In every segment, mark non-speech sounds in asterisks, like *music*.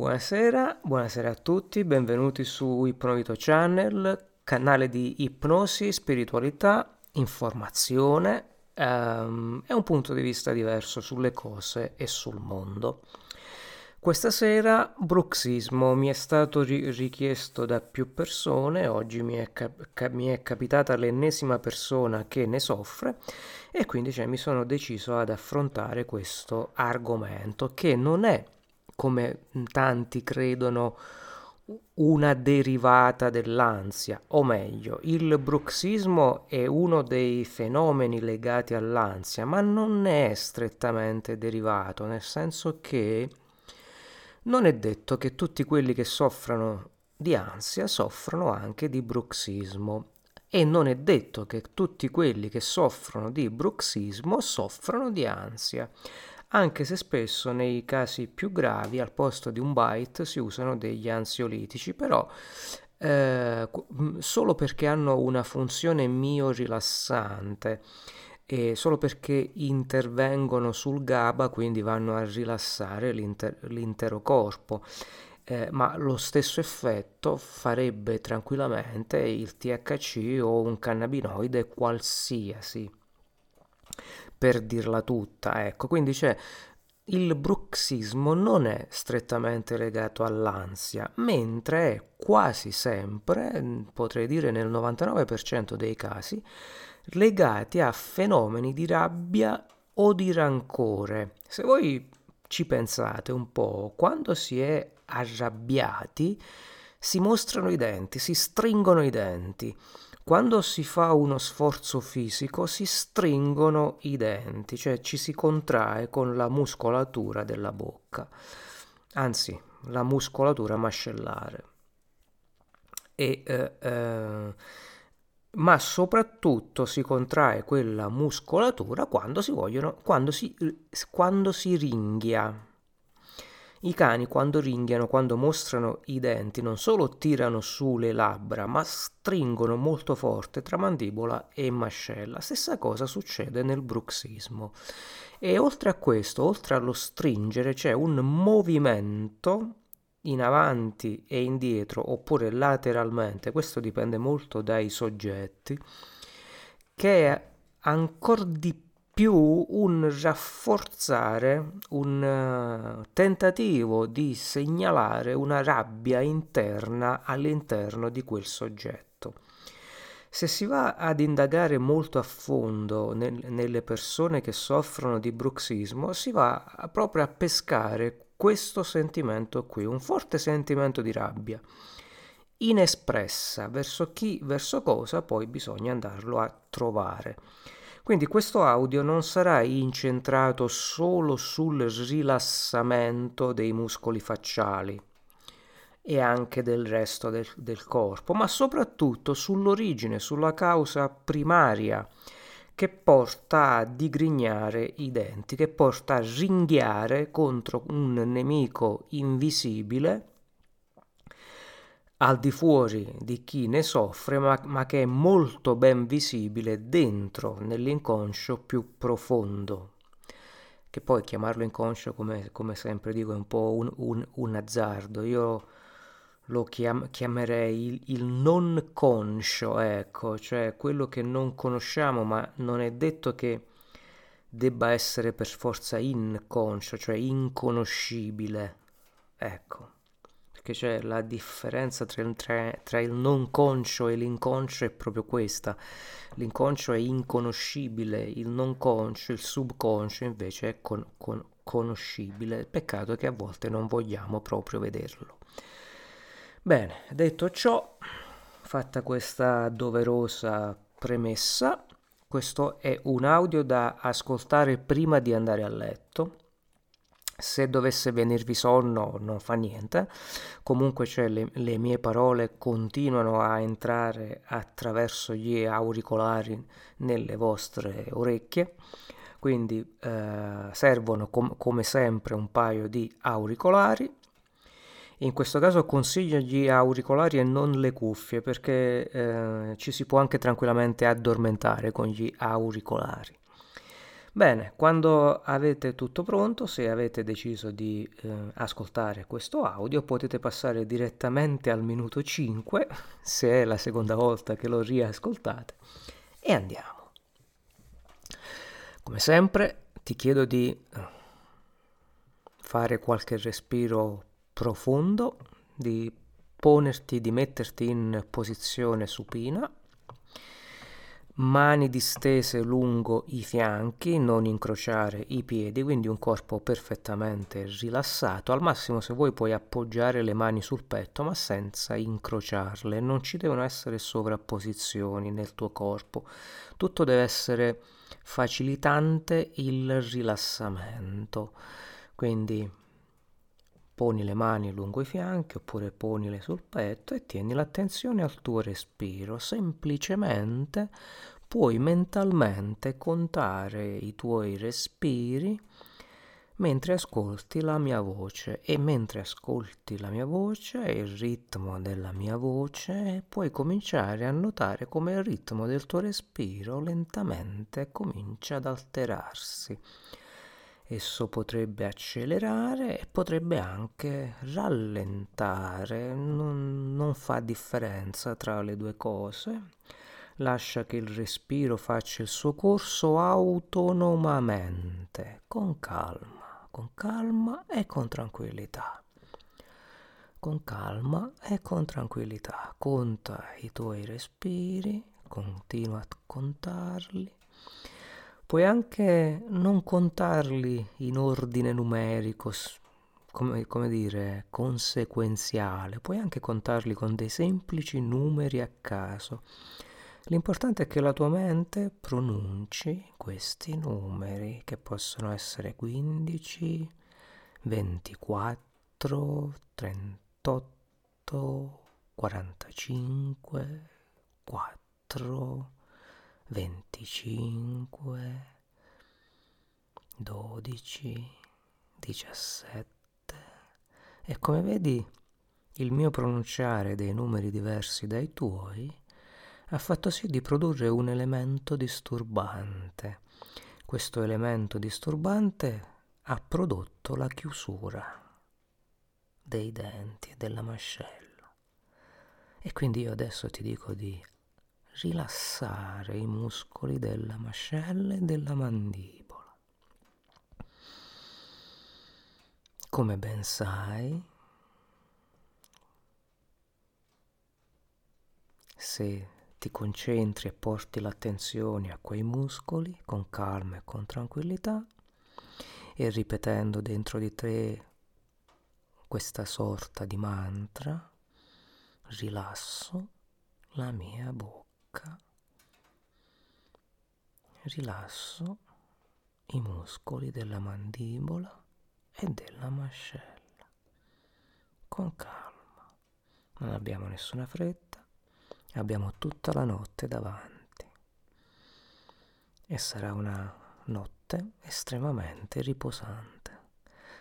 Buonasera, buonasera a tutti, benvenuti su Ipnovito Channel, canale di ipnosi, spiritualità, informazione um, e un punto di vista diverso sulle cose e sul mondo. Questa sera bruxismo mi è stato ri- richiesto da più persone, oggi mi è, cap- mi è, capitata l'ennesima persona che ne soffre e quindi cioè, mi sono deciso ad affrontare questo argomento che non è come tanti credono, una derivata dell'ansia, o meglio, il bruxismo è uno dei fenomeni legati all'ansia, ma non ne è strettamente derivato, nel senso che non è detto che tutti quelli che soffrono di ansia soffrono anche di bruxismo. E non è detto che tutti quelli che soffrono di bruxismo soffrono di ansia anche se spesso nei casi più gravi al posto di un bite si usano degli ansiolitici, però eh, solo perché hanno una funzione mio-rilassante e solo perché intervengono sul GABA, quindi vanno a rilassare l'inter- l'intero corpo. Eh, ma lo stesso effetto farebbe tranquillamente il THC o un cannabinoide qualsiasi per dirla tutta, ecco, quindi c'è il bruxismo non è strettamente legato all'ansia, mentre è quasi sempre, potrei dire nel 99% dei casi, legati a fenomeni di rabbia o di rancore. Se voi ci pensate un po', quando si è arrabbiati si mostrano i denti, si stringono i denti. Quando si fa uno sforzo fisico si stringono i denti, cioè ci si contrae con la muscolatura della bocca, anzi la muscolatura mascellare. E, eh, eh, ma soprattutto si contrae quella muscolatura quando si, vogliono, quando si, quando si ringhia. I cani quando ringhiano, quando mostrano i denti, non solo tirano su le labbra, ma stringono molto forte tra mandibola e mascella. Stessa cosa succede nel bruxismo. E oltre a questo, oltre allo stringere, c'è un movimento in avanti e indietro oppure lateralmente, questo dipende molto dai soggetti, che è ancora di più più un rafforzare, un uh, tentativo di segnalare una rabbia interna all'interno di quel soggetto. Se si va ad indagare molto a fondo nel, nelle persone che soffrono di bruxismo, si va proprio a pescare questo sentimento qui, un forte sentimento di rabbia inespressa verso chi, verso cosa, poi bisogna andarlo a trovare. Quindi questo audio non sarà incentrato solo sul rilassamento dei muscoli facciali e anche del resto del, del corpo, ma soprattutto sull'origine, sulla causa primaria che porta a digrignare i denti, che porta a ringhiare contro un nemico invisibile al di fuori di chi ne soffre, ma, ma, che è molto ben visibile dentro, nell'inconscio più profondo. Che poi chiamarlo inconscio, come, come sempre dico, è un po' un, un, un azzardo. Io lo chiam, chiamerei il, il, non conscio, ecco, cioè quello che non conosciamo, ma non è detto che debba essere per forza inconscio, cioè inconoscibile. Ecco perché c'è la differenza tra, tra, tra, il non conscio e l'inconscio è proprio questa. L'inconscio è inconoscibile, il non conscio, il subconscio invece è con, con, conoscibile. Peccato che a volte non vogliamo proprio vederlo. Bene, detto ciò, fatta questa doverosa premessa, questo è un audio da ascoltare prima di andare a letto se dovesse venirvi sonno non fa niente, comunque cioè, le, le, mie parole continuano a entrare attraverso gli auricolari nelle vostre orecchie, quindi eh, servono com- come sempre un paio di auricolari. In questo caso consiglio gli auricolari e non le cuffie perché eh, ci si può anche tranquillamente addormentare con gli auricolari. Bene, quando avete tutto pronto, se avete deciso di eh, ascoltare questo audio, potete passare direttamente al minuto 5, *laughs* se è la seconda volta che lo riascoltate, e andiamo. Come sempre, ti chiedo di eh, fare qualche respiro profondo, di ponerti, di metterti in posizione supina mani distese lungo i fianchi, non incrociare i piedi, quindi un corpo perfettamente rilassato. Al massimo se vuoi puoi appoggiare le mani sul petto, ma senza incrociarle. Non ci devono essere sovrapposizioni nel tuo corpo. Tutto deve essere facilitante il rilassamento. Quindi poni le mani lungo i fianchi oppure ponile sul petto e tieni l'attenzione al tuo respiro. Semplicemente puoi mentalmente contare i tuoi respiri mentre ascolti la mia voce e mentre ascolti la mia voce e il ritmo della mia voce puoi cominciare a notare come il ritmo del tuo respiro lentamente comincia ad alterarsi. Esso potrebbe accelerare e potrebbe anche rallentare, non, non fa differenza tra le due cose. Lascia che il respiro faccia il suo corso autonomamente, con calma, con calma e con tranquillità. Con calma e con tranquillità. Conta i tuoi respiri, continua a contarli Puoi anche non contarli in ordine numerico, come, come, dire, conseguenziale, puoi anche contarli con dei semplici numeri a caso. L'importante è che la tua mente pronunci questi numeri, che possono essere 15, 24, 38, 45, 4, 25, 12, 17 e come vedi il mio pronunciare dei numeri diversi dai tuoi ha fatto sì di produrre un elemento disturbante. Questo elemento disturbante ha prodotto la chiusura dei denti e della mascella. E quindi io adesso ti dico di rilassare i muscoli della mascella e della mandibola. Come ben sai, se ti concentri e porti l'attenzione a quei muscoli con calma e con tranquillità e ripetendo dentro di te questa sorta di mantra, rilasso la mia bocca bocca, rilasso i muscoli della mandibola e della mascella. Con calma, non abbiamo nessuna fretta, abbiamo tutta la notte davanti. E sarà una notte estremamente riposante.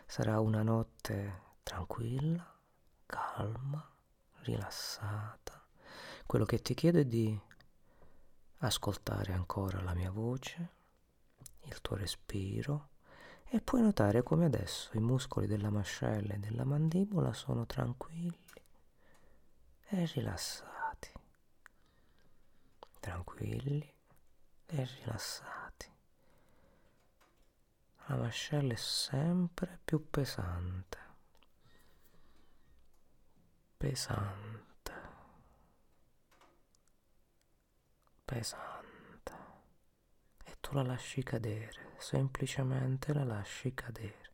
Sarà una notte tranquilla, calma, rilassata. Quello che ti chiedo è di ascoltare ancora la mia voce, il tuo respiro e puoi notare come adesso i muscoli della mascella e della mandibola sono tranquilli e rilassati. Tranquilli e rilassati. La mascella è sempre più pesante. Pesante. Pesante e tu la lasci cadere, semplicemente la lasci cadere.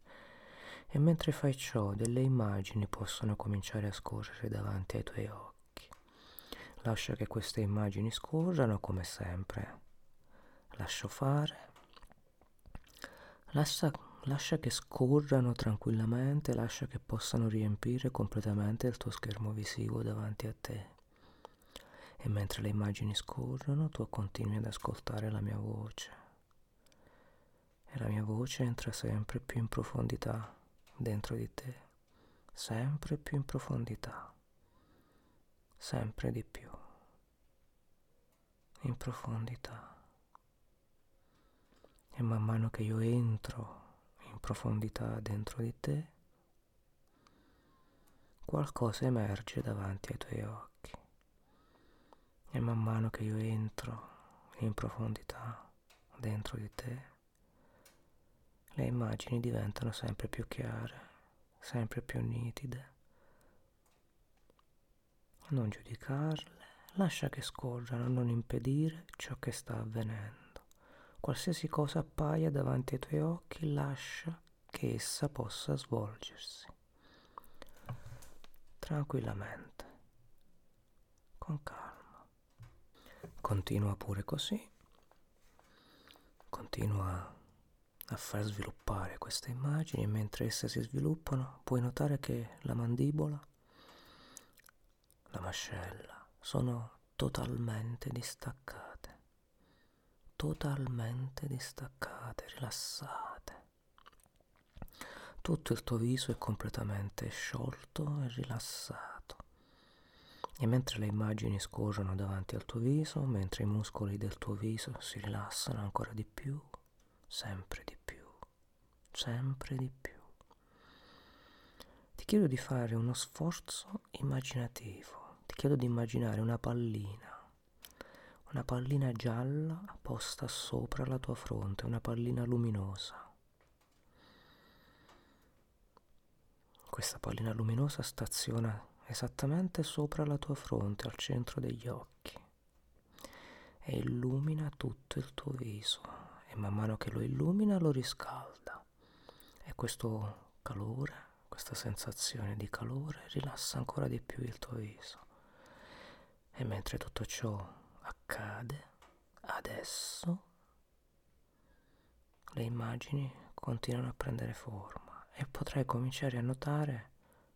E mentre fai ciò, delle immagini possono cominciare a scorrere davanti ai tuoi occhi. Lascia che queste immagini scorrano come sempre. Lascio fare. Lascia, lascia che scorrano tranquillamente, lascia che possano riempire completamente il tuo schermo visivo davanti a te e mentre le immagini scorrono tu continui ad ascoltare la mia voce e la mia voce entra sempre più in profondità dentro di te, sempre più in profondità, sempre di più, in profondità. E man mano che io entro in profondità dentro di te, qualcosa emerge davanti ai tuoi occhi. E man mano che io entro in profondità dentro di te, le immagini diventano sempre più chiare, sempre più nitide. Non giudicarle, lascia che scorrano, non impedire ciò che sta avvenendo. Qualsiasi cosa appaia davanti ai tuoi occhi, lascia che essa possa svolgersi tranquillamente, con calma. Continua pure così, continua a far sviluppare queste immagini e mentre esse si sviluppano puoi notare che la mandibola, la mascella sono totalmente distaccate totalmente distaccate, rilassate. Tutto il tuo viso è completamente sciolto e rilassato. E mentre le immagini scorrono davanti al tuo viso, mentre i muscoli del tuo viso si rilassano ancora di più, sempre di più, sempre di più, ti chiedo di fare uno sforzo immaginativo, ti chiedo di immaginare una pallina una pallina gialla posta sopra la tua fronte, una pallina luminosa. Questa pallina luminosa staziona esattamente sopra la tua fronte, al centro degli occhi, e illumina tutto il tuo viso, e man mano che lo illumina lo riscalda. E questo calore, questa sensazione di calore rilassa ancora di più il tuo viso. E mentre tutto ciò accade adesso le immagini continuano a prendere forma e potrai cominciare a notare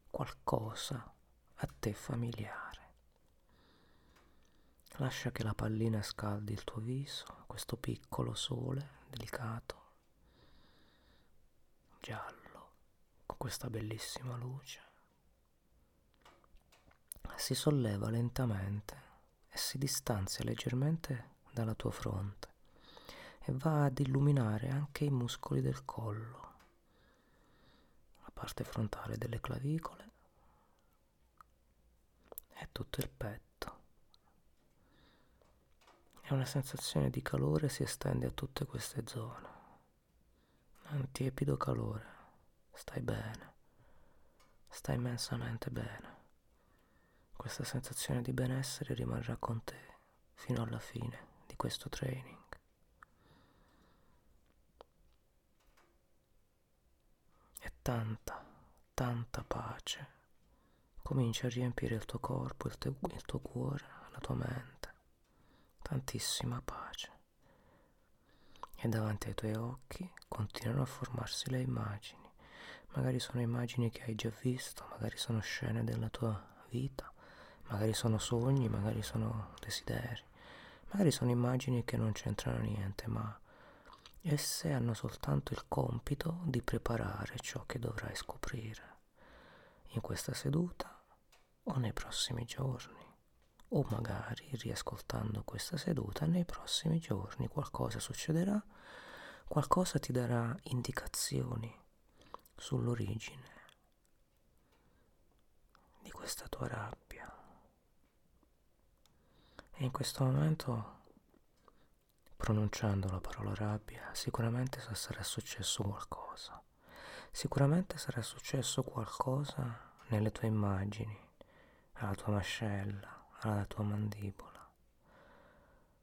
qualcosa a te familiare. Lascia che la pallina scaldi il tuo viso, questo piccolo sole delicato, giallo, con questa bellissima luce. Si solleva lentamente e si distanzia leggermente dalla tua fronte e va ad illuminare anche i muscoli del collo, la parte frontale delle clavicole tutto il petto. E una sensazione di calore si estende a tutte queste zone. Un tiepido calore. Stai bene. Stai immensamente bene. Questa sensazione di benessere rimarrà con te fino alla fine di questo training. E tanta, tanta pace comincia a riempire il tuo corpo, il, te- il tuo cuore, la tua mente. Tantissima pace. E davanti ai tuoi occhi continuano a formarsi le immagini. Magari sono immagini che hai già visto, magari sono scene della tua vita Magari sono sogni, magari sono desideri, magari sono immagini che non c'entrano niente, ma esse hanno soltanto il compito di preparare ciò che dovrai scoprire in questa seduta o nei prossimi giorni o magari riascoltando questa seduta nei prossimi giorni qualcosa succederà, qualcosa ti darà indicazioni sull'origine di questa tua rabbia. E in questo momento, pronunciando la parola rabbia, sicuramente sarà successo qualcosa. Sicuramente sarà successo qualcosa nelle tue immagini, alla tua mascella, alla tua mandibola,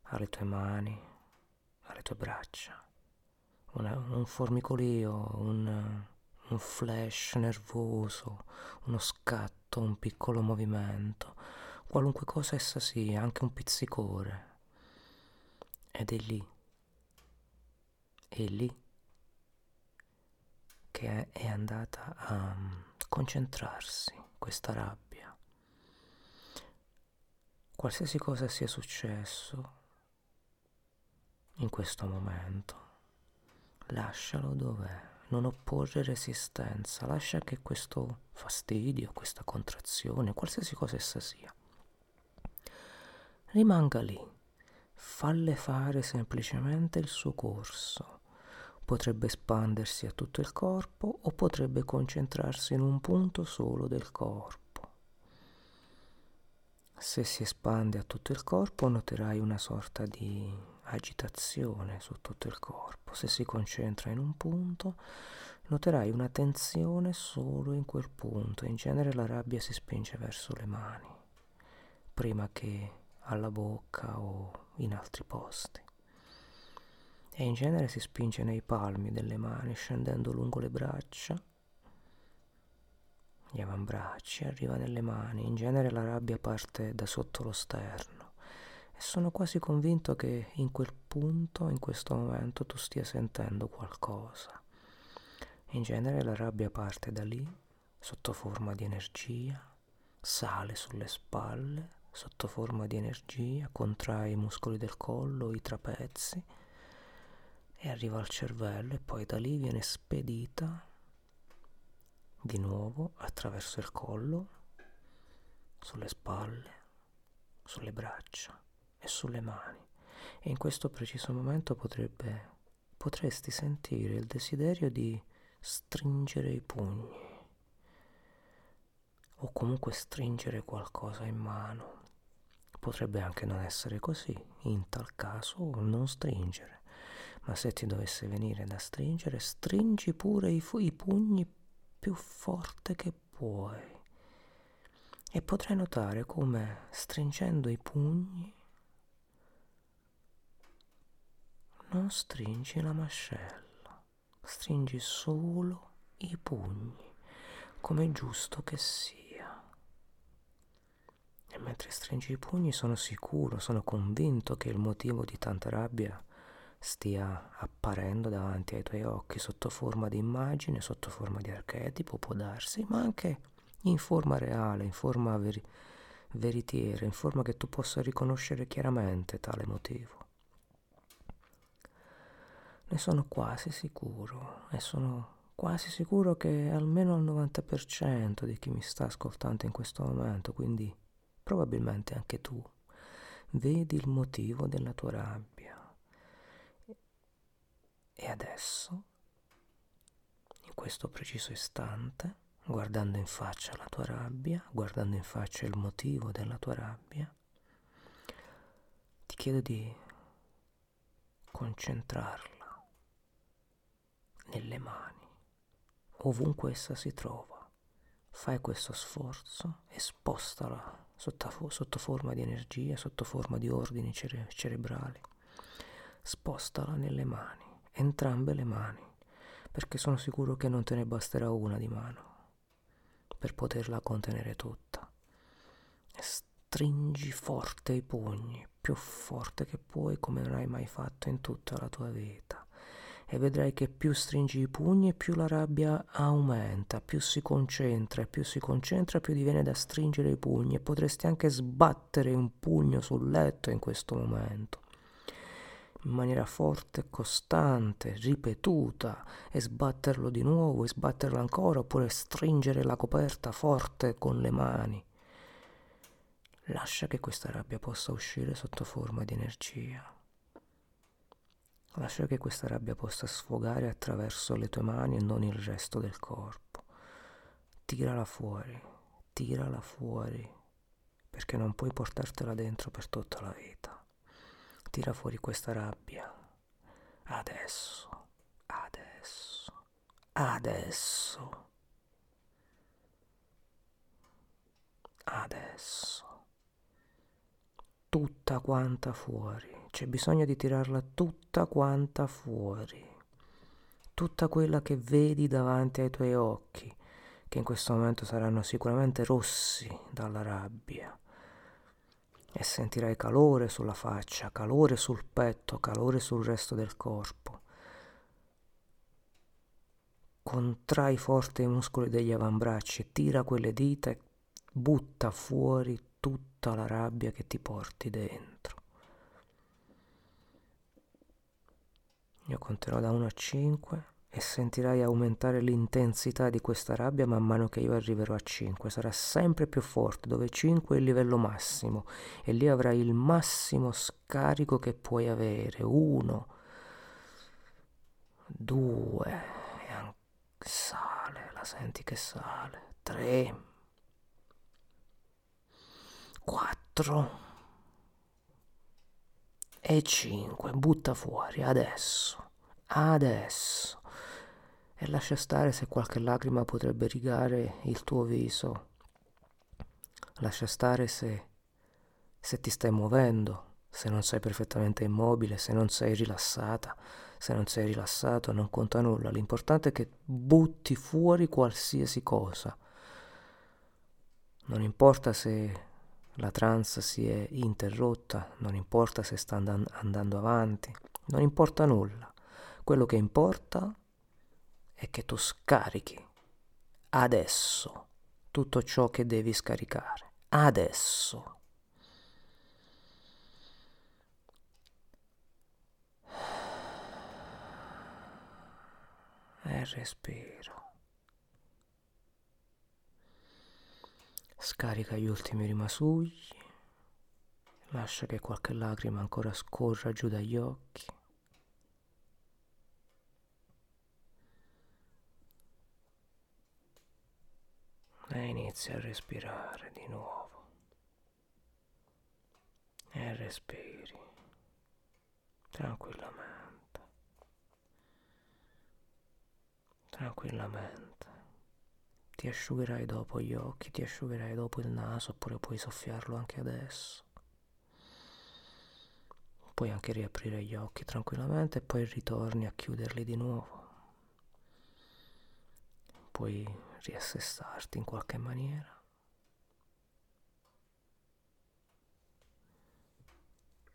alle tue mani, alle tue braccia. Una, un formicolio, un, un flash nervoso, uno scatto, un piccolo movimento qualunque cosa essa sia, anche un pizzicore. Ed è lì, è lì che è andata a mm, concentrarsi questa rabbia. Qualsiasi cosa sia successo in questo momento, lascialo dov'è. Non opporre resistenza, lascia che questo fastidio, questa contrazione, qualsiasi cosa essa sia, rimanga lì, falle fare semplicemente il suo corso, potrebbe espandersi a tutto il corpo o potrebbe concentrarsi in un punto solo del corpo. Se si espande a tutto il corpo noterai una sorta di agitazione su tutto il corpo. Se si concentra in un punto noterai una tensione solo in quel punto. In genere la rabbia si spinge verso le mani, prima che alla bocca o in altri posti. E in genere si spinge nei palmi delle mani, scendendo lungo le braccia. Gli avambracci, arriva nelle mani, in genere la rabbia parte da sotto lo sterno. E sono quasi convinto che in quel punto, in questo momento, tu stia sentendo qualcosa. In genere la rabbia parte da lì, sotto forma di energia, sale sulle spalle, sotto forma di energia, contrae i muscoli del collo, i trapezi e arriva al cervello e poi da lì viene spedita di nuovo attraverso il collo, sulle spalle, sulle braccia e sulle mani. E in questo preciso momento potrebbe, potresti sentire il desiderio di stringere i pugni o comunque stringere qualcosa in mano. Potrebbe anche non essere così, in tal caso non stringere, ma se ti dovesse venire da stringere, stringi pure i, fu- i pugni più forte che puoi. E potrai notare come stringendo i pugni non stringi la mascella, stringi solo i pugni, come è giusto che sia. E mentre stringi i pugni sono sicuro, sono convinto che il motivo di tanta rabbia stia apparendo davanti ai tuoi occhi sotto forma di immagine, sotto forma di archetipo, può darsi, ma anche in forma reale, in forma veri- veritiera, in forma che tu possa riconoscere chiaramente tale motivo. Ne sono quasi sicuro e sono quasi sicuro che almeno al 90% di chi mi sta ascoltando in questo momento, quindi probabilmente anche tu, vedi il motivo della tua rabbia e adesso, in questo preciso istante, guardando in faccia la tua rabbia, guardando in faccia il motivo della tua rabbia, ti chiedo di concentrarla nelle mani, ovunque essa si trova. Fai questo sforzo e spostala sotto, sotto forma di energia, sotto forma di ordini cere- cerebrali. Spostala nelle mani entrambe le mani, perché sono sicuro che non te ne basterà una di mano per poterla contenere tutta. E stringi forte i pugni, più forte che puoi come non hai mai fatto in tutta la tua vita. E vedrai che più stringi i pugni, più la rabbia aumenta, più si concentra, e più si concentra, più diviene da stringere i pugni e potresti anche sbattere un pugno sul letto in questo momento in maniera forte, costante, ripetuta e sbatterlo di nuovo e sbatterlo ancora oppure stringere la coperta forte con le mani. Lascia che questa rabbia possa uscire sotto forma di energia. Lascia che questa rabbia possa sfogare attraverso le tue mani e non il resto del corpo. Tirala fuori, tirala fuori, perché non puoi portartela dentro per tutta la vita. Tira fuori questa rabbia. Adesso, adesso, adesso. Adesso. Tutta quanta fuori. C'è bisogno di tirarla tutta quanta fuori. Tutta quella che vedi davanti ai tuoi occhi, che in questo momento saranno sicuramente rossi dalla rabbia e sentirai calore sulla faccia, calore sul petto, calore sul resto del corpo. Contrai forte i muscoli degli avambracci, tira quelle dita e butta fuori tutta la rabbia che ti porti dentro. Io conterò da 1 a 5 e sentirai aumentare l'intensità di questa rabbia man mano che io arriverò a 5. Sarà sempre più forte, dove 5 è il livello massimo e lì avrai il massimo scarico che puoi avere. 1. due, e sale, la senti che sale, tre, quattro e cinque, butta fuori, adesso, adesso. E lascia stare se qualche lacrima potrebbe rigare il tuo viso. Lascia stare se, se ti stai muovendo, se non sei perfettamente immobile, se non sei rilassata, se non sei rilassato, non conta nulla. L'importante è che butti fuori qualsiasi cosa. Non importa se la trance si è interrotta, non importa se sta and- andando avanti, non importa nulla. Quello che importa è che tu scarichi adesso tutto ciò che devi scaricare. Adesso. E respiro. Scarica gli ultimi rimasugli. Lascia che qualche lacrima ancora scorra giù dagli occhi. E inizia a respirare di nuovo. E respiri tranquillamente. tranquillamente. Ti asciugherai dopo gli occhi, ti asciugherai dopo il naso, oppure puoi soffiarlo anche adesso. Puoi anche riaprire gli occhi tranquillamente e poi ritorni a chiuderli di nuovo. Puoi riassestarti in qualche maniera.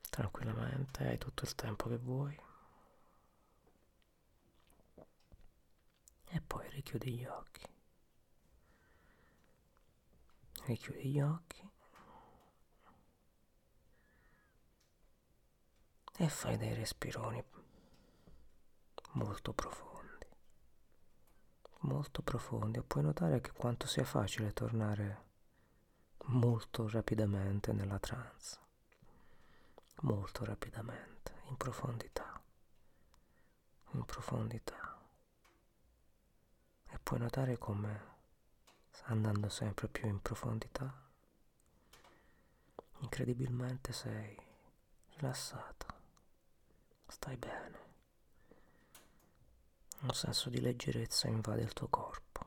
Tranquillamente, hai tutto il tempo che vuoi. e poi richiudi gli occhi. Richiudi gli occhi e fai dei respironi molto profondi, molto profondi. E puoi notare che quanto sia facile tornare molto rapidamente nella trance, molto rapidamente, in profondità, in profondità. E puoi notare come andando sempre più in profondità incredibilmente sei rilassata. Stai bene un senso di leggerezza invade il tuo corpo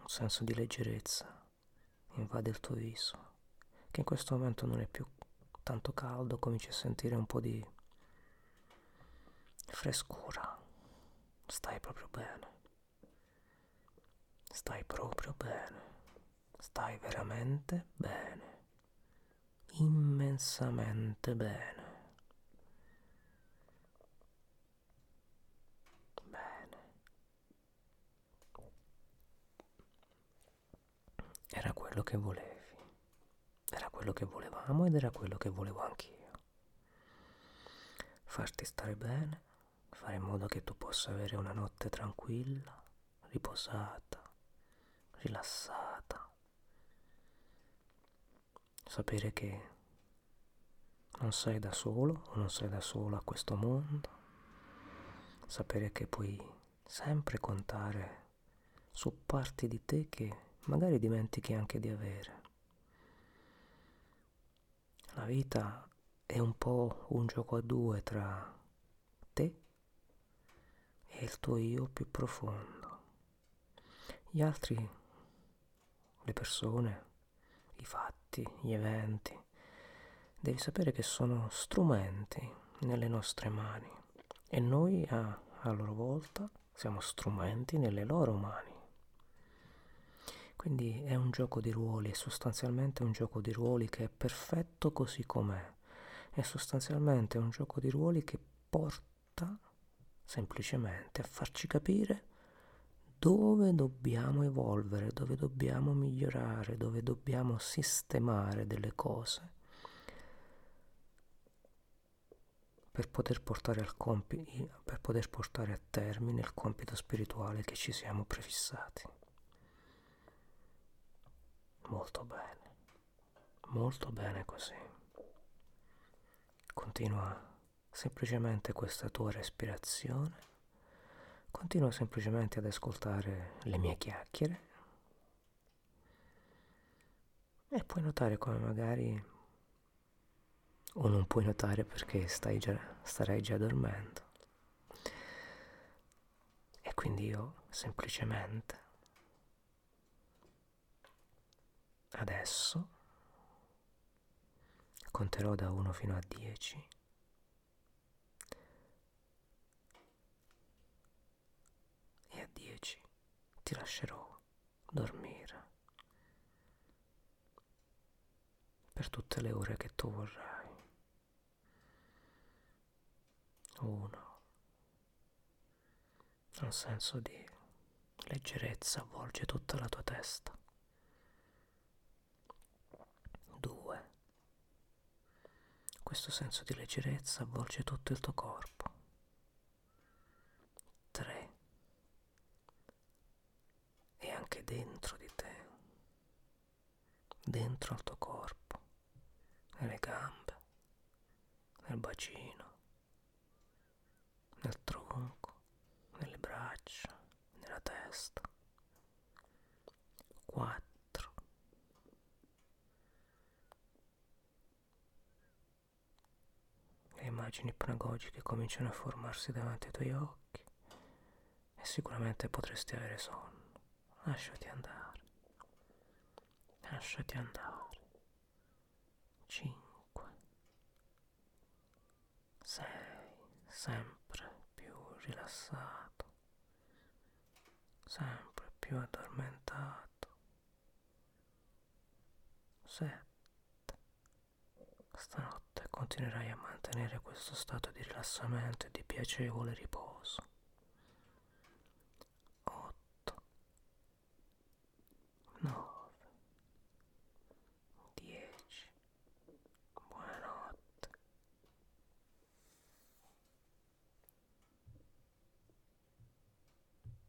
un senso di leggerezza invade il tuo viso che in questo momento non è più tanto caldo cominci a sentire un po' di frescura stai proprio bene Stai proprio bene. Stai veramente bene. Immensamente bene. Era quello che volevi. Era quello che volevamo ed era quello che volevo anch'io. Farti stare bene, fare in modo che tu possa avere una notte tranquilla, riposata rilassata. Sapere che non sei da solo o non sei da solo a questo mondo. Sapere che puoi sempre contare su parti di te che magari dimentichi anche di avere. La vita è un po' un gioco a due tra te e il tuo io più profondo. Gli altri le persone, i fatti, gli eventi. Devi sapere che sono strumenti nelle nostre mani e noi a, a loro volta siamo strumenti nelle loro mani. Quindi è un gioco di ruoli, è sostanzialmente un gioco di ruoli che è perfetto così com'è. È sostanzialmente un gioco di ruoli che porta semplicemente a farci capire dove dobbiamo evolvere, dove dobbiamo migliorare, dove dobbiamo sistemare delle cose per poter portare, compi- per poter portare a termine il compito spirituale che ci siamo prefissati. Molto bene, molto bene così. Continua semplicemente questa tua respirazione continua semplicemente ad ascoltare le mie chiacchiere e puoi notare come magari o non puoi notare perché stai già, starai già dormendo. E quindi io semplicemente adesso conterò da 1 fino a 10 e a 10 ti lascerò dormire per tutte le ore che tu vorrai. Uno. Un senso di leggerezza avvolge tutta la tua testa. Due. Questo senso di leggerezza avvolge tutto il tuo corpo. Tre. E anche dentro di te, dentro al tuo corpo, nelle gambe, nel bacino, nel tronco, nelle braccia, nella testa. 4 Le immagini ipnagogiche cominciano a formarsi davanti ai tuoi occhi e sicuramente potresti avere sonno. Lasciati andare. Lasciati andare. 5 6 sempre più rilassato, sempre più addormentato. 7 Stanotte e continuerai a mantenere questo stato di rilassamento e di piacevole riposo. 8 9